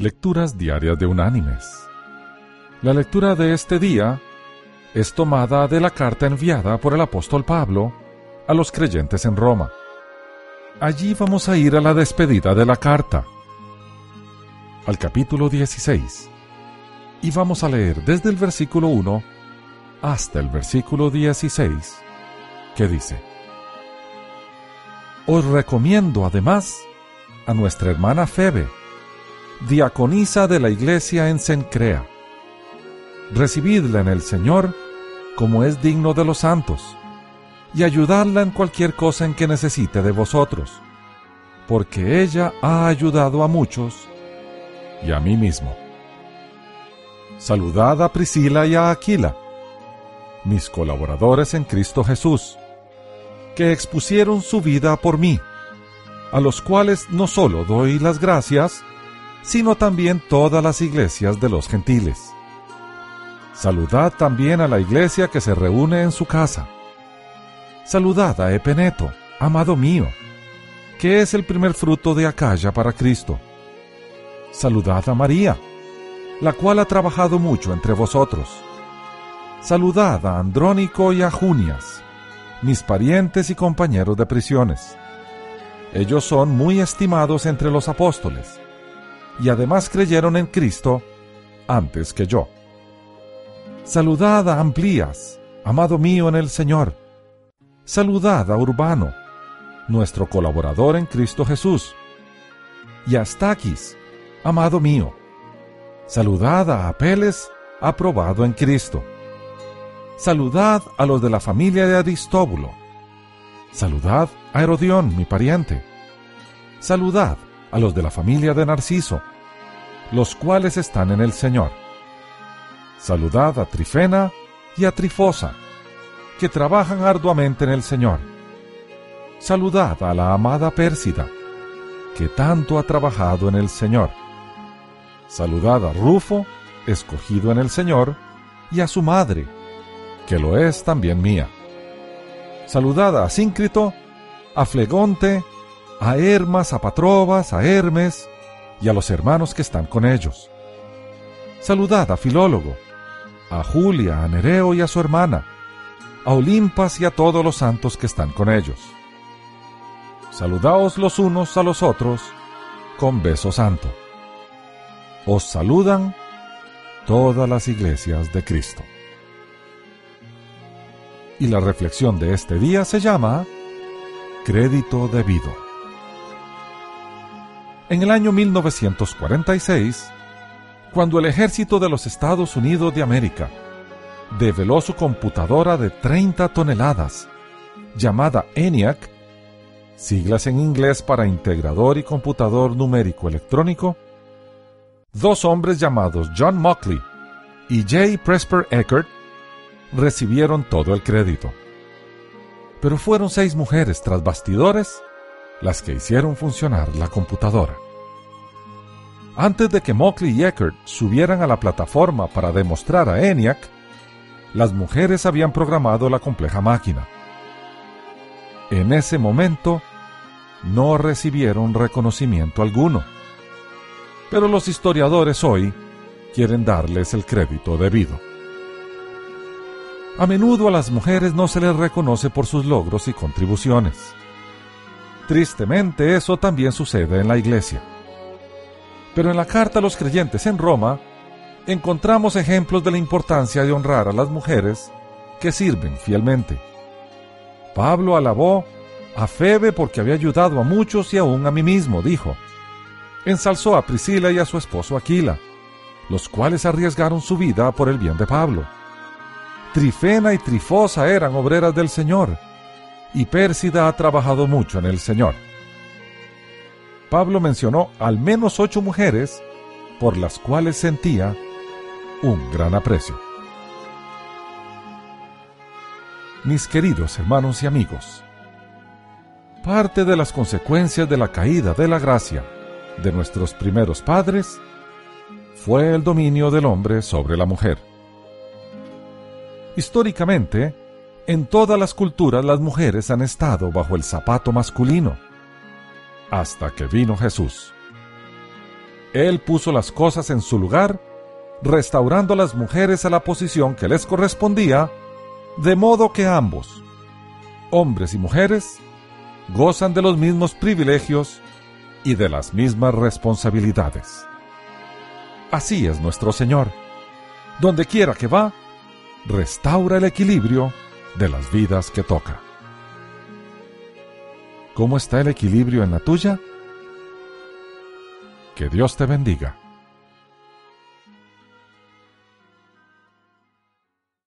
Lecturas Diarias de Unánimes. La lectura de este día es tomada de la carta enviada por el apóstol Pablo a los creyentes en Roma. Allí vamos a ir a la despedida de la carta, al capítulo 16, y vamos a leer desde el versículo 1 hasta el versículo 16, que dice, Os recomiendo además a nuestra hermana Febe, diaconisa de la iglesia en Sencrea. Recibidla en el Señor como es digno de los santos, y ayudadla en cualquier cosa en que necesite de vosotros, porque ella ha ayudado a muchos y a mí mismo. Saludad a Priscila y a Aquila, mis colaboradores en Cristo Jesús, que expusieron su vida por mí, a los cuales no solo doy las gracias, sino también todas las iglesias de los gentiles. Saludad también a la iglesia que se reúne en su casa. Saludad a Epeneto, amado mío, que es el primer fruto de Acaya para Cristo. Saludad a María, la cual ha trabajado mucho entre vosotros. Saludad a Andrónico y a Junias, mis parientes y compañeros de prisiones. Ellos son muy estimados entre los apóstoles y además creyeron en Cristo antes que yo. Saludad a Amplías, amado mío en el Señor. Saludad a Urbano, nuestro colaborador en Cristo Jesús. Y a Staquis, amado mío. Saludad a Apeles, aprobado en Cristo. Saludad a los de la familia de Aristóbulo. Saludad a Herodión, mi pariente. Saludad a los de la familia de Narciso, los cuales están en el Señor. Saludad a Trifena y a Trifosa, que trabajan arduamente en el Señor. Saludad a la amada Pérsida, que tanto ha trabajado en el Señor. Saludad a Rufo, escogido en el Señor, y a su madre, que lo es también mía. Saludad a Síncrito, a Flegonte, a Hermas, a Patrobas, a Hermes y a los hermanos que están con ellos. Saludad a Filólogo, a Julia, a Nereo y a su hermana, a Olimpas y a todos los santos que están con ellos. Saludaos los unos a los otros con beso santo. Os saludan todas las iglesias de Cristo. Y la reflexión de este día se llama Crédito debido. En el año 1946, cuando el ejército de los Estados Unidos de América develó su computadora de 30 toneladas, llamada ENIAC, siglas en inglés para Integrador y Computador Numérico Electrónico, dos hombres llamados John Mockley y J. Presper Eckert recibieron todo el crédito. Pero fueron seis mujeres tras bastidores las que hicieron funcionar la computadora. Antes de que Mockley y Eckert subieran a la plataforma para demostrar a ENIAC, las mujeres habían programado la compleja máquina. En ese momento, no recibieron reconocimiento alguno. Pero los historiadores hoy quieren darles el crédito debido. A menudo a las mujeres no se les reconoce por sus logros y contribuciones. Tristemente eso también sucede en la iglesia. Pero en la carta a los creyentes en Roma encontramos ejemplos de la importancia de honrar a las mujeres que sirven fielmente. Pablo alabó a Febe porque había ayudado a muchos y aún a mí mismo, dijo. Ensalzó a Priscila y a su esposo Aquila, los cuales arriesgaron su vida por el bien de Pablo. Trifena y Trifosa eran obreras del Señor y Pérsida ha trabajado mucho en el Señor. Pablo mencionó al menos ocho mujeres por las cuales sentía un gran aprecio. Mis queridos hermanos y amigos, parte de las consecuencias de la caída de la gracia de nuestros primeros padres fue el dominio del hombre sobre la mujer. Históricamente, en todas las culturas las mujeres han estado bajo el zapato masculino, hasta que vino Jesús. Él puso las cosas en su lugar, restaurando a las mujeres a la posición que les correspondía, de modo que ambos, hombres y mujeres, gozan de los mismos privilegios y de las mismas responsabilidades. Así es nuestro Señor. Donde quiera que va, restaura el equilibrio de las vidas que toca. ¿Cómo está el equilibrio en la tuya? Que Dios te bendiga.